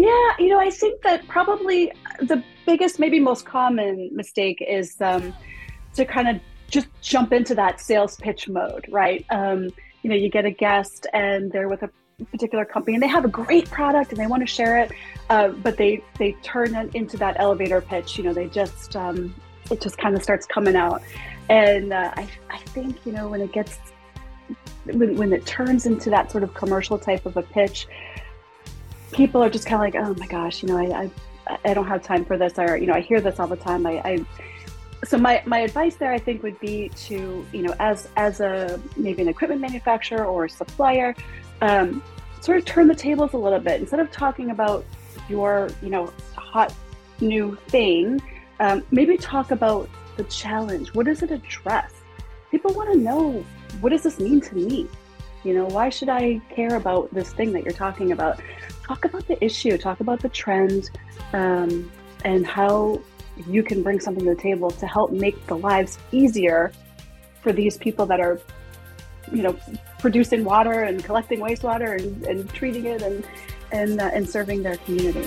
Yeah, you know, I think that probably the biggest, maybe most common mistake is um, to kind of just jump into that sales pitch mode, right? Um, you know, you get a guest and they're with a particular company and they have a great product and they want to share it, uh, but they they turn it into that elevator pitch. You know, they just um, it just kind of starts coming out, and uh, I I think you know when it gets when, when it turns into that sort of commercial type of a pitch, people are just kind of like, oh my gosh, you know, I, I I don't have time for this, or you know, I hear this all the time. I, I so my, my advice there, I think, would be to you know, as as a maybe an equipment manufacturer or supplier, um, sort of turn the tables a little bit. Instead of talking about your you know hot new thing, um, maybe talk about the challenge. What does it address? People want to know what does this mean to me. You know, why should I care about this thing that you're talking about? Talk about the issue. Talk about the trend, um, and how you can bring something to the table to help make the lives easier for these people that are, you know, producing water and collecting wastewater and, and treating it and and, uh, and serving their community.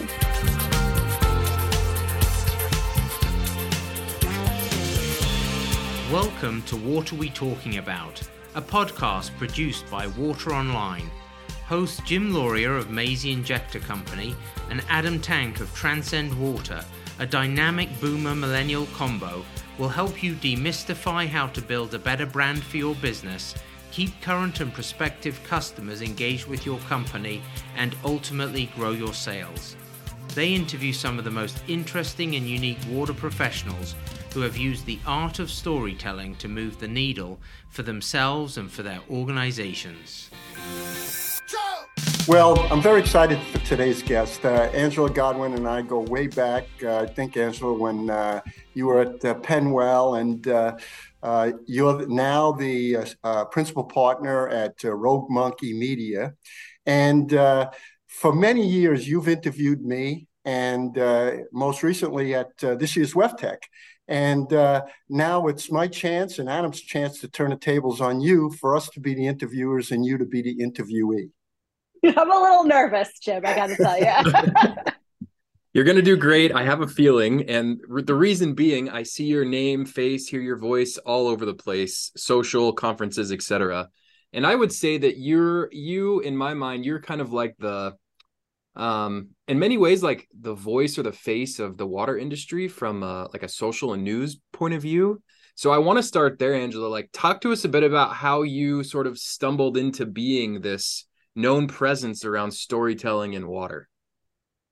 Welcome to What Are We Talking About, a podcast produced by Water Online. Hosts Jim Lauria of Mazzei Injector Company and Adam Tank of Transcend Water a dynamic boomer millennial combo will help you demystify how to build a better brand for your business, keep current and prospective customers engaged with your company, and ultimately grow your sales. They interview some of the most interesting and unique water professionals who have used the art of storytelling to move the needle for themselves and for their organizations. Well, I'm very excited for today's guest. Uh, Angela Godwin and I go way back. Uh, I think, Angela, when uh, you were at uh, PennWell, and uh, uh, you're now the principal partner at Rogue Monkey Media. And for many years, you've interviewed me, and most recently at this year's WEFTEC. And now it's my chance and Adam's chance to turn the tables on you for us to be the interviewers and you to be the interviewee. I'm a little nervous, Jim. I got to tell you. You're going to do great. I have a feeling. And the reason being, I see your name, face, hear your voice all over the place, social conferences, etc. And I would say that you're, you, in my mind, you're kind of like the, um, in many ways, like the voice or the face of the water industry from a, like a social and news point of view. So I want to start there, Angela. Like, talk to us a bit about how you sort of stumbled into being this known presence around storytelling and water?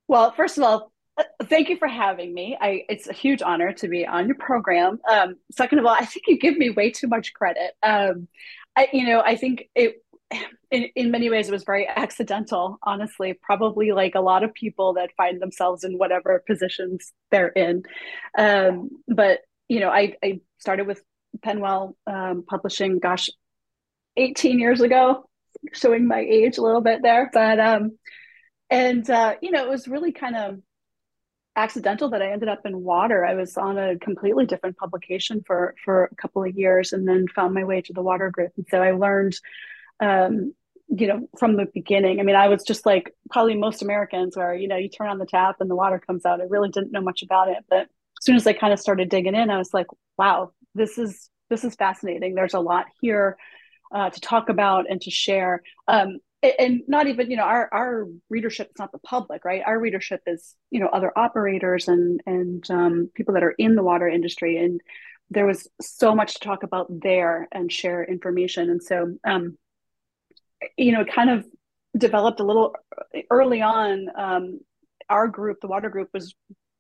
Well, first of all, uh, thank you for having me. I, it's a huge honor to be on your program. Um, second of all, I think you give me way too much credit. Um, I, you know, I think it, in, in many ways, it was very accidental, honestly, probably like a lot of people that find themselves in whatever positions they're in. Um, but, you know, I, I started with PennWell um, publishing, gosh, 18 years ago, showing my age a little bit there, but um, and uh, you know, it was really kind of accidental that I ended up in water. I was on a completely different publication for for a couple of years, and then found my way to the water group. And so I learned, um, you know, from the beginning. I mean, I was just like probably most Americans, where you know, you turn on the tap and the water comes out. I really didn't know much about it, but as soon as I kind of started digging in, I was like, wow, this is this is fascinating. There's a lot here uh, to talk about and to share. Um, and not even you know our our readership is not the public right? Our readership is you know other operators and and um, people that are in the water industry. And there was so much to talk about there and share information. And so um, you know kind of developed a little early on um, our group the water group was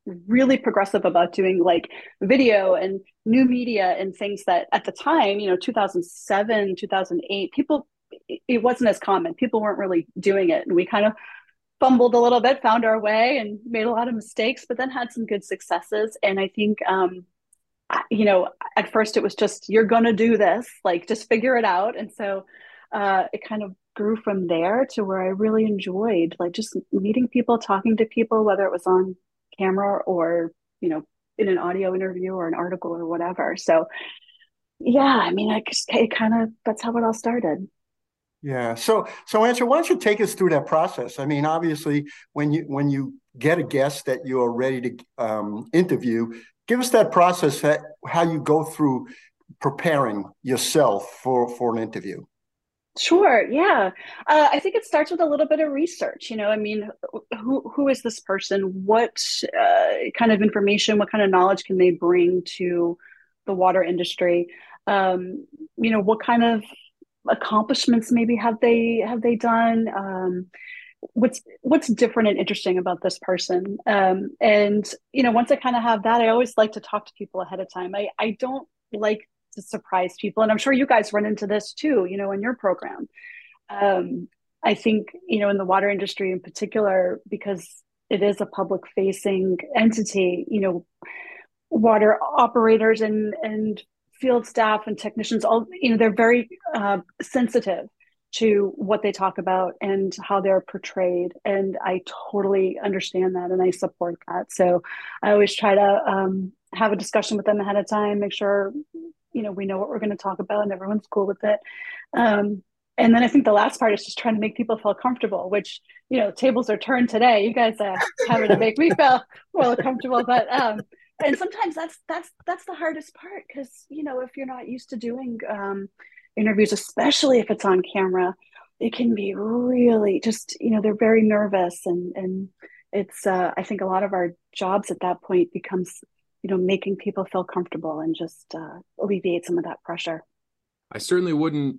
really progressive about doing like video and new media and things that at the time, you know, 2007, 2008, people, it wasn't as common. People weren't really doing it. And we kind of fumbled a little bit, found our way and made a lot of mistakes, but then had some good successes. And I think, um, you know, at first it was just, you're going to do this, like just figure it out. And so uh, it kind of grew from there to where I really enjoyed like just meeting people, talking to people, whether it was on camera or you know in an audio interview or an article or whatever so yeah i mean i just it kind of that's how it all started Yeah. So, so Angela, why don't you take us through that process? I mean, obviously, when you when you get a guest that you are ready to um, interview, give us that process that how you go through preparing yourself for for an interview. Sure. Yeah. Uh, I think it starts with a little bit of research. You know, I mean, who who is this person? What uh, kind of information? What kind of knowledge can they bring to the water industry? Um, you know, what kind of accomplishments maybe have they have they done? Um, what's what's different and interesting about this person? Um, and you know, once I kind of have that, I always like to talk to people ahead of time. I I don't like to surprise people. And I'm sure you guys run into this too, you know, in your program. Um, I think, you know, in the water industry in particular, because it is a public facing entity, you know, water operators and, and field staff and technicians, all, you know, they're very uh, sensitive to what they talk about and how they're portrayed. And I totally understand that and I support that. So I always try to um, have a discussion with them ahead of time, make sure you know we know what we're going to talk about and everyone's cool with it. Um, and then i think the last part is just trying to make people feel comfortable which you know tables are turned today. You guys are having to make me feel well comfortable but um, and sometimes that's that's that's the hardest part because you know if you're not used to doing um, interviews especially if it's on camera it can be really just you know they're very nervous and and it's uh, i think a lot of our jobs at that point becomes you know making people feel comfortable and just uh, alleviate some of that pressure. I certainly wouldn't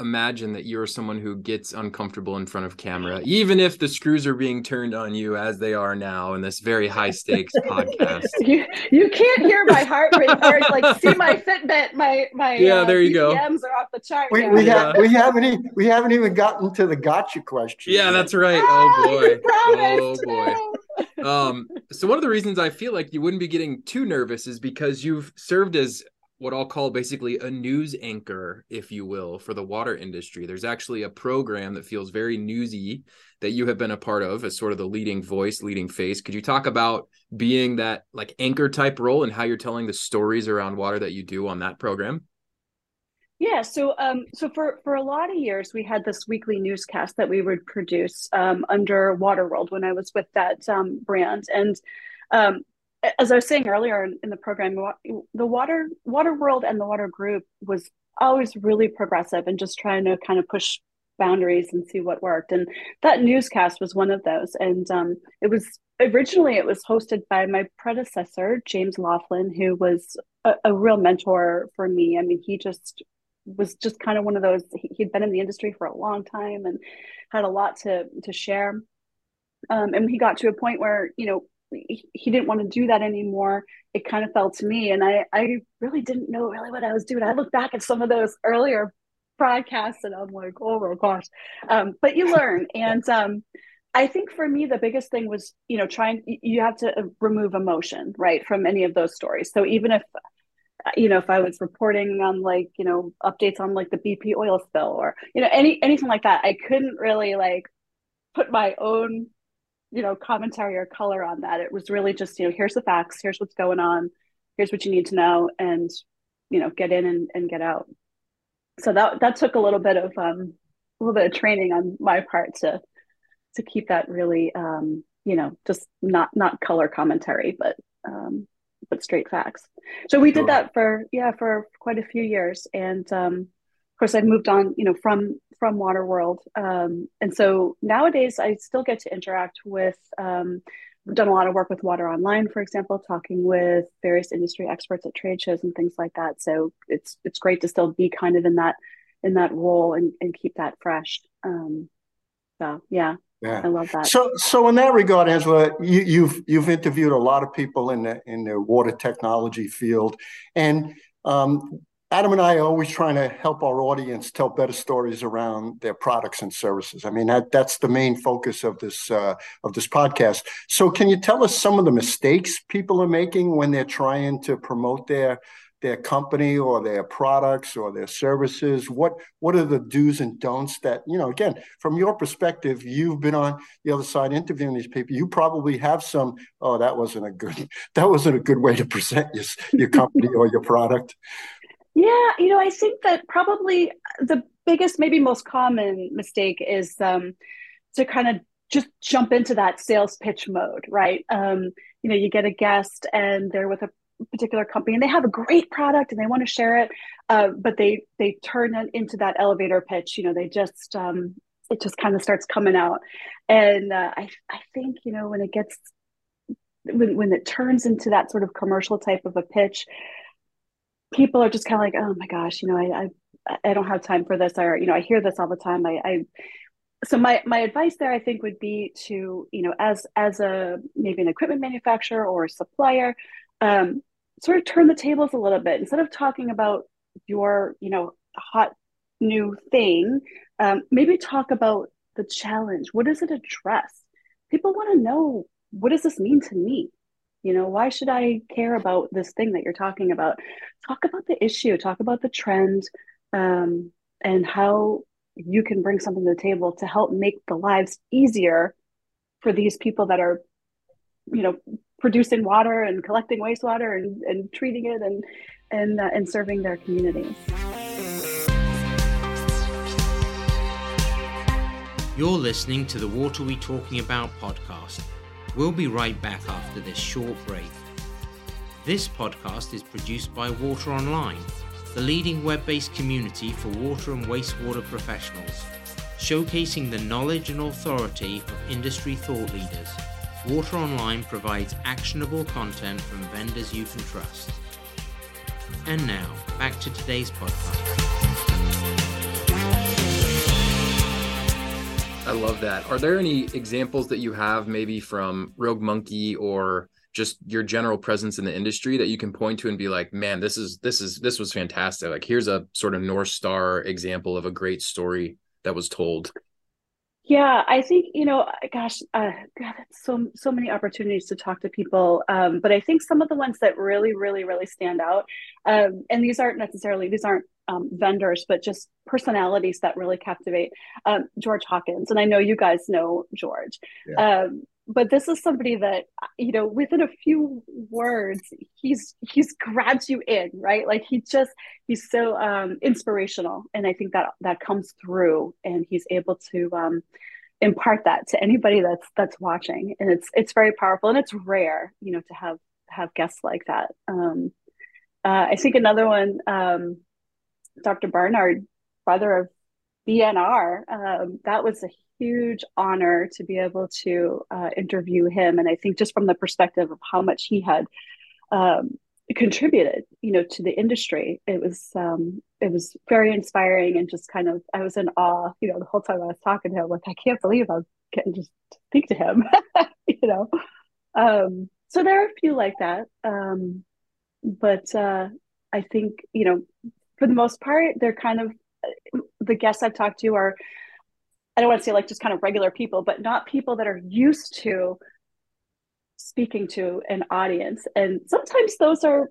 imagine that you're someone who gets uncomfortable in front of camera even if the screws are being turned on you as they are now in this very high stakes podcast. You, you can't hear my heart rate or like see my fitbit my my yeah uh, there you BPMs go are off the chart we, we, have, we haven't even, we haven't even gotten to the gotcha question yeah that's right. Oh boy. oh boy. Um, so one of the reasons I feel like you wouldn't be getting too nervous is because you've served as what I'll call basically a news anchor, if you will, for the water industry. There's actually a program that feels very newsy that you have been a part of as sort of the leading voice, leading face. Could you talk about being that like anchor type role and how you're telling the stories around water that you do on that program? Yeah, so um, so for for a lot of years, we had this weekly newscast that we would produce um, under Waterworld when I was with that um, brand, and um, as I was saying earlier in, in, the program, the Water Waterworld and the Water Group was always really progressive and just trying to kind of push boundaries and see what worked. And that newscast was one of those, and um, it was originally it was hosted by my predecessor James Laughlin, who was a, a real mentor for me. I mean, he just was just kind of one of those he'd been in the industry for a long time and had a lot to to share. Um, and he got to a point where you know he, he didn't want to do that anymore. It kind of fell to me and i i really didn't know really what i was doing. I look back at some of those earlier broadcasts and i'm like oh my gosh. Um, but you learn and um, I think for me, the biggest thing was, you know, trying, you have to remove emotion, right, from any of those stories. So even if you know if i was reporting on like you know updates on like the bp oil spill or you know any anything like that i couldn't really like put my own you know commentary or color on that. It was really just you know here's the facts here's what's going on here's what you need to know and you know get in and, and get out. So that that took a little bit of um a little bit of training on my part to to keep that really um you know just not not color commentary but um but straight facts. So we did that for yeah for quite a few years, and um, of course I've moved on, you know, from from Waterworld, um, and so nowadays I still get to interact with. Um, I've done a lot of work with Water Online, for example, talking with various industry experts at trade shows and things like that. So it's it's great to still be kind of in that in that role and, and keep that fresh. Um, so yeah, yeah. I love that. So, so in that regard, Angela, you, have you've, you've interviewed a lot of people in the in the water technology field, and um, Adam and I are always trying to help our audience tell better stories around their products and services. I mean, that, that's the main focus of this uh, of this podcast. So, can you tell us some of the mistakes people are making when they're trying to promote their their company or their products or their services? What what are the do's and don'ts that you know? Again, from your perspective, you've been on the other side interviewing these people. You probably have some. Oh, that wasn't a good. That wasn't a good way to present your your company or your product. Yeah, you know, I think that probably the biggest, maybe most common mistake is um, to kind of just jump into that sales pitch mode, right? Um, you know, you get a guest and they're with a particular company and they have a great product and they want to share it, uh, but they they turn it into that elevator pitch. You know, they just um, it just kind of starts coming out, and uh, I I think you know when it gets when when it turns into that sort of commercial type of a pitch, people are just kind of like, oh my gosh, you know, I, I I don't have time for this, or you know, I hear this all the time. I, I so my my advice there, I think, would be to you know, as as a maybe an equipment manufacturer or a supplier, um, sort of turn the tables a little bit instead of talking about your you know hot new thing. Um, maybe talk about the challenge. What does it address? People want to know what does this mean to me you know why should i care about this thing that you're talking about talk about the issue talk about the trend um, and how you can bring something to the table to help make the lives easier for these people that are you know producing water and collecting wastewater and, and treating it and and uh, and serving their communities You're listening to the Water We Talking About podcast We'll be right back after this short break. This podcast is produced by Water Online, the leading web based community for water and wastewater professionals, showcasing the knowledge and authority of industry thought leaders. Water Online provides actionable content from vendors you can trust. And now, back to today's podcast. I love that. Are there any examples that you have maybe from Rogue Monkey or just your general presence in the industry that you can point to and be like, man, this is this is this was fantastic. Like here's a sort of North Star example of a great story that was told. Yeah, I think you know, gosh, uh, God, so so many opportunities to talk to people. Um, but I think some of the ones that really, really, really stand out, um, and these aren't necessarily these aren't um, vendors, but just personalities that really captivate. Um, George Hawkins, and I know you guys know George. Yeah. But this is somebody that you know within a few words he's he's grabs you in right? Like he just he's so um inspirational and i think that that comes through and he's able to um impart that to anybody that's that's watching and it's it's very powerful and it's rare you know to have have guests like that. Um uh, i think another one um dr barnard brother of bnr um, that was a huge honor to be able to uh, interview him. And I think just from the perspective of how much he had um, contributed, you know, to the industry, it was um, it was very inspiring and just kind of I was in awe, you know, the whole time I was talking to him. Like I can't believe I getting just to speak to him, you know. Um, so there are a few like that, um, but uh, I think you know, for the most part, they're kind of the guests I've talked to are I don't want to say like just kind of regular people, but not people that are used to speaking to an audience. And sometimes those are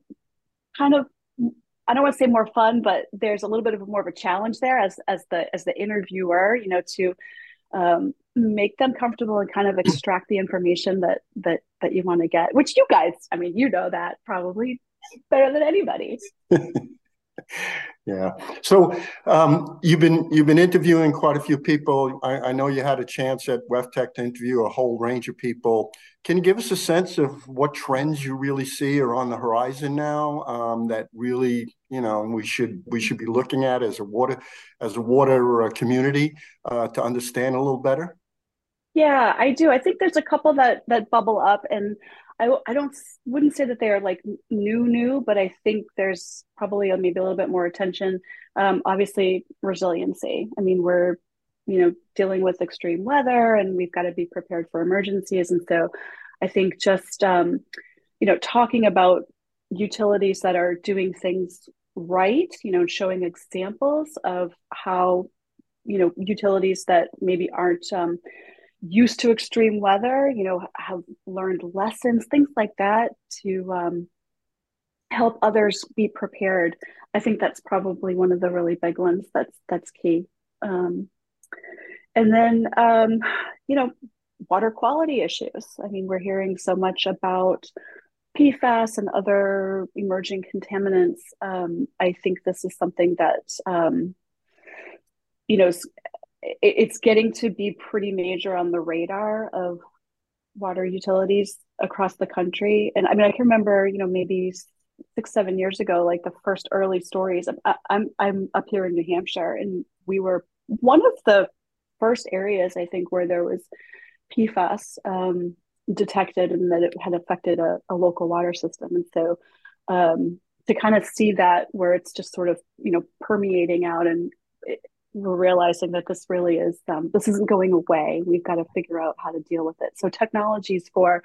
kind of I don't want to say more fun, but there's a little bit of a, more of a challenge there as as the as the interviewer, you know, to um, make them comfortable and kind of extract the information that that that you want to get. Which you guys, I mean, you know that probably better than anybody. yeah. So um, you've been you've been interviewing quite a few people. I, I, know you had a chance at WEFTEC to interview a whole range of people. Can you give us a sense of what trends you really see are on the horizon now um, that really you know we should we should be looking at as a water as a water uh, community uh, to understand a little better? Yeah, I do. I think there's a couple that that bubble up, and I, I don't wouldn't say that they are like new new, but I think there's probably maybe a little bit more attention. Um, obviously, resiliency. I mean, we're you know dealing with extreme weather, and we've got to be prepared for emergencies. And so, I think just um, you know talking about utilities that are doing things right, you know, showing examples of how you know utilities that maybe aren't um, used to extreme weather, you know, have learned lessons, things like that to um, help others be prepared. I think that's probably one of the really big ones. That's that's key. Um, and then, um, you know, water quality issues. I mean, we're hearing so much about PFAS and other emerging contaminants. Um, I think this is something that um, you know, it's getting to be pretty major on the radar of water utilities across the country. And I mean, I can remember, you know, maybe six, seven years ago, like the first early stories. I'm I'm, I'm up here in New Hampshire, and we were one of the first areas I think where there was PFAS um, detected, and that it had affected a, a local water system. And so, um, to kind of see that where it's just sort of you know permeating out and it, we're realizing that this really is um, this isn't going away. We've got to figure out how to deal with it. So technologies for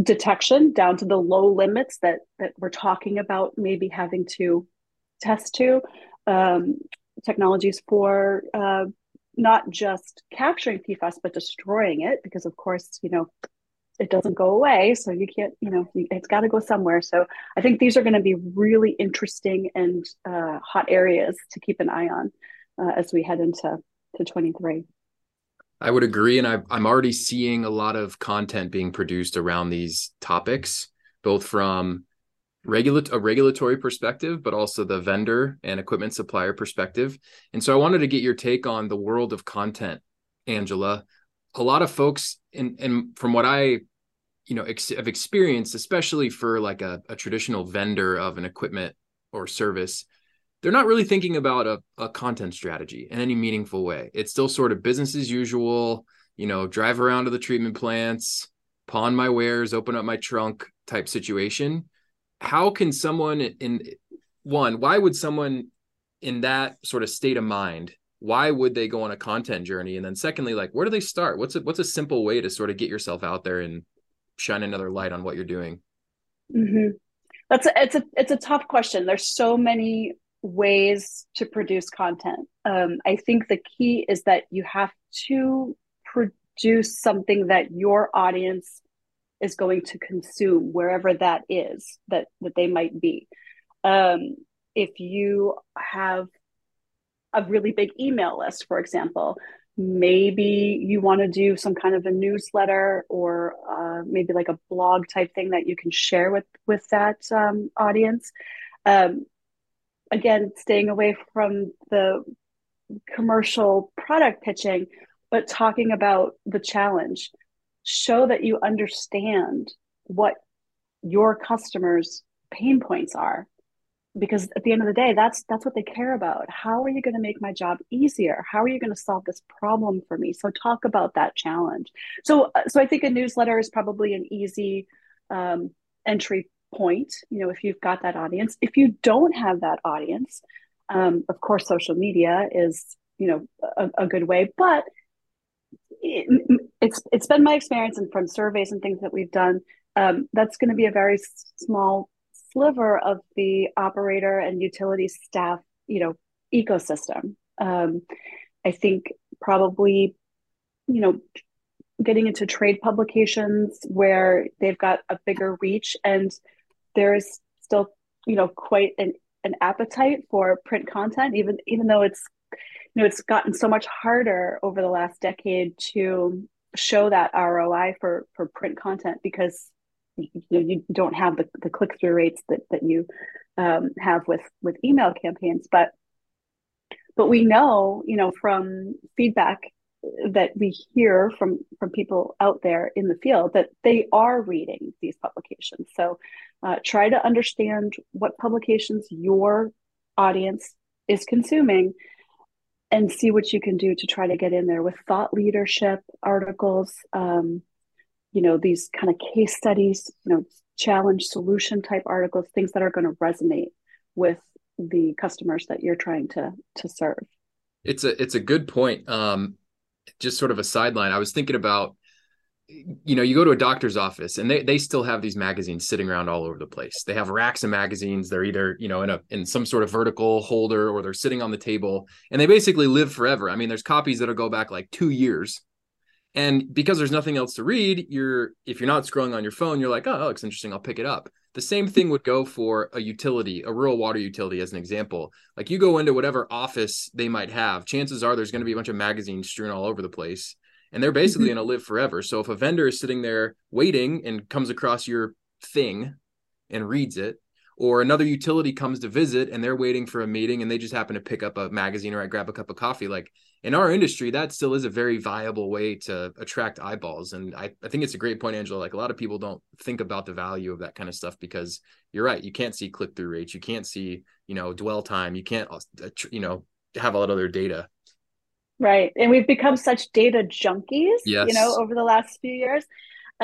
detection down to the low limits that that we're talking about maybe having to test to um, technologies for uh, not just capturing PFAS but destroying it because of course you know it doesn't go away. So you can't you know it's got to go somewhere. So i think these are going to be really interesting and uh, hot areas to keep an eye on uh, as we head into to 23 i would agree and i i'm already seeing a lot of content being produced around these topics both from regulate a regulatory perspective but also the vendor and equipment supplier perspective. And so i wanted to get your take on the world of content angela. A lot of folks and and from what i you know ex- have experienced especially for like a, a traditional vendor of an equipment or service they're not really thinking about a, a content strategy in any meaningful way. It's still sort of business as usual you know drive around to the treatment plants pawn my wares open up my trunk type situation. How can someone in one why would someone in that sort of state of mind why would they go on a content journey? And then secondly like where do they start? What's a what's a simple way to sort of get yourself out there and shine another light on what you're doing? Mm-hmm. that's a, it's a it's a tough question. There's so many ways to produce content um, i think the key is that you have to produce something that your audience is going to consume wherever that is that that they might be um, if you have a really big email list, for example. Maybe you want to do some kind of a newsletter or uh, maybe like a blog type thing that you can share with with that um, audience. Um, again, staying away from the commercial product pitching, but talking about the challenge. Show that you understand what your customers' pain points are. Because at the end of the day that's that's what they care about. How are you going to make my job easier? How are you going to solve this problem for me? So talk about that challenge. So so i think a newsletter is probably an easy um, entry point you know if you've got that audience if you don't have that audience um, of course social media is you know a, a good way but it, it's it's been my experience and from surveys and things that we've done um, that's going to be a very small sliver of the operator and utility staff, you know, ecosystem. Um, I think probably, you know, getting into trade publications where they've got a bigger reach and there's still, you know, quite an, an appetite for print content, even even though it's you know it's gotten so much harder over the last decade to show that ROI for for print content because you, know, you don't have the, the click through rates that that you um, have with with email campaigns, but but we know you know from feedback that we hear from from people out there in the field that they are reading these publications. So uh, try to understand what publications your audience is consuming and see what you can do to try to get in there with thought leadership articles um, you know these kind of case studies you know challenge solution type articles things that are going to resonate with the customers that you're trying to to serve. It's a it's a good point. Um just sort of a sideline i was thinking about you know you go to a doctor's office and they, they still have these magazines sitting around all over the place they have racks of magazines they're either you know in a in some sort of vertical holder or they're sitting on the table and they basically live forever i mean there's copies that'll go back like two years and because there's nothing else to read, you're if you're not scrolling on your phone, you're like, oh, that looks interesting. I'll pick it up. The same thing would go for a utility, a rural water utility, as an example. Like you go into whatever office they might have, chances are there's going to be a bunch of magazines strewn all over the place, and they're basically mm-hmm. going to live forever. So if a vendor is sitting there waiting and comes across your thing and reads it, or another utility comes to visit and they're waiting for a meeting and they just happen to pick up a magazine or I grab a cup of coffee. Like in our industry, that still is a very viable way to attract eyeballs. And I, I think it's a great point, Angela. Like a lot of people don't think about the value of that kind of stuff because you're right. You can't see click through rates. You can't see, you know, dwell time. You can't, uh, you know, have a lot of other data. Right. And we've become such data junkies, yes. you know, over the last few years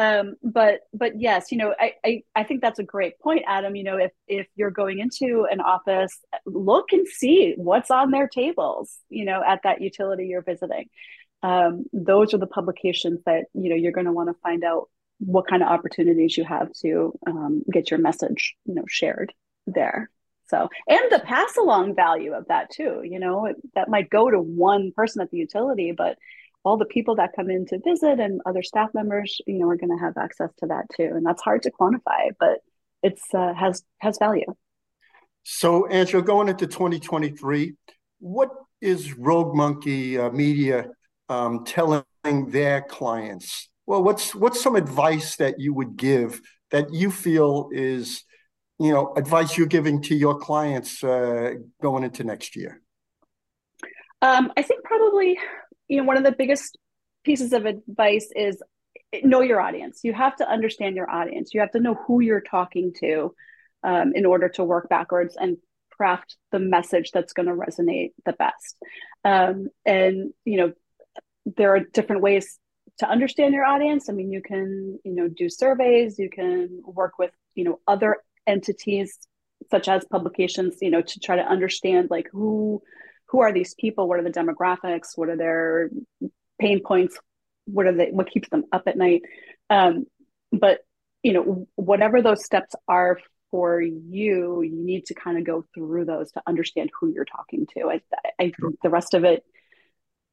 um but but yes you know I, I i think that's a great point adam you know if if you're going into an office look and see what's on their tables you know at that utility you're visiting. Um those are the publications that you know you're going to want to find out what kind of opportunities you have to um, get your message you know shared there. So and the pass along value of that too you know that might go to one person at the utility but all the people that come in to visit and other staff members, you know, are going to have access to that too. And that's hard to quantify, but it's uh, has has value. So, Angela, going into 2023, what is Rogue Monkey uh, Media um, telling their clients? Well, what's what's some advice that you would give that you feel is, you know, advice you're giving to your clients uh, going into next year? Um, I think probably you know one of the biggest pieces of advice is know your audience. You have to understand your audience. You have to know who you're talking to um, in order to work backwards and craft the message that's going to resonate the best. Um, and you know there are different ways to understand your audience. I mean you can you know do surveys. You can work with you know other entities such as publications you know to try to understand like who who are these people? What are the demographics? What are their pain points? What are they? What keeps them up at night? Um, but you know, whatever those steps are for you, you need to kind of go through those to understand who you're talking to. I, I think the rest of it,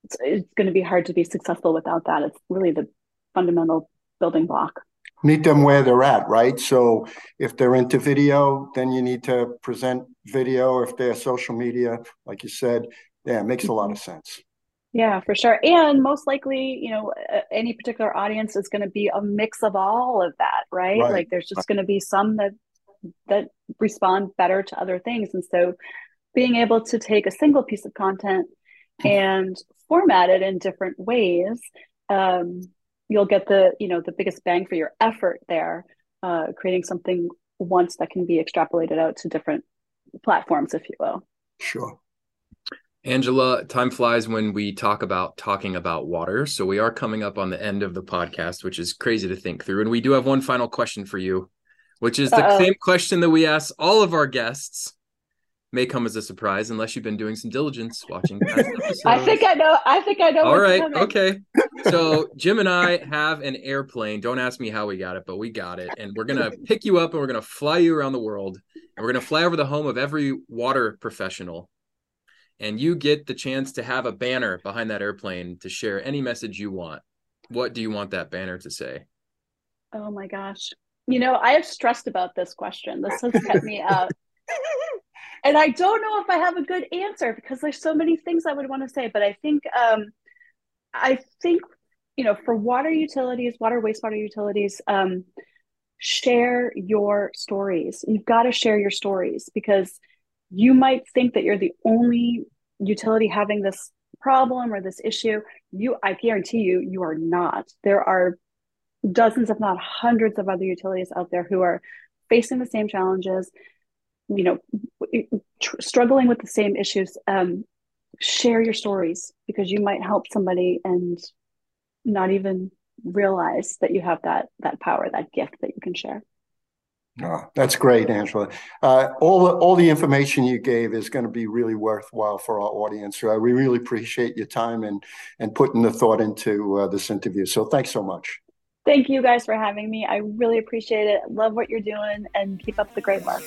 it's, it's going to be hard to be successful without that. It's really the fundamental building block meet them where they're at, right? So if they're into video, then you need to present video. If they're social media, like you said, yeah, it makes a lot of sense. Yeah, for sure. And most likely, you know, any particular audience is going to be a mix of all of that, right? right. Like there's just going to be some that that respond better to other things. And so being able to take a single piece of content and format it in different ways um, you'll get the you know the biggest bang for your effort there uh, creating something once that can be extrapolated out to different platforms if you will. Sure. Angela time flies when we talk about talking about water. So we are coming up on the end of the podcast which is crazy to think through. And we do have one final question for you which is the Uh-oh. same question that we ask all of our guests may come as a surprise unless you've been doing some diligence watching I think I know. I think I know. All right. Coming. Okay. So Jim and I have an airplane. Don't ask me how we got it, but we got it. And we're gonna pick you up and we're gonna fly you around the world. And we're gonna fly over the home of every water professional. And you get the chance to have a banner behind that airplane to share any message you want. What do you want that banner to say? Oh my gosh. You know, I have stressed about this question. This has kept me up and I don't know if I have a good answer because there's so many things I would want to say. But I think um, I think you know for water utilities, water wastewater utilities, um, share your stories. You've got to share your stories because you might think that you're the only utility having this problem or this issue. You, I guarantee you, you are not. There are dozens, if not hundreds, of other utilities out there who are facing the same challenges you know tr- struggling with the same issues um, share your stories because you might help somebody and not even realize that you have that that power that gift that you can share. Oh, that's great angela. Uh, all, the, all the information you gave is going to be really worthwhile for our audience. Uh, we really appreciate your time and and putting the thought into uh, this interview. So thanks so much. Thank you guys for having me. I really appreciate it. Love what you're doing and keep up the great work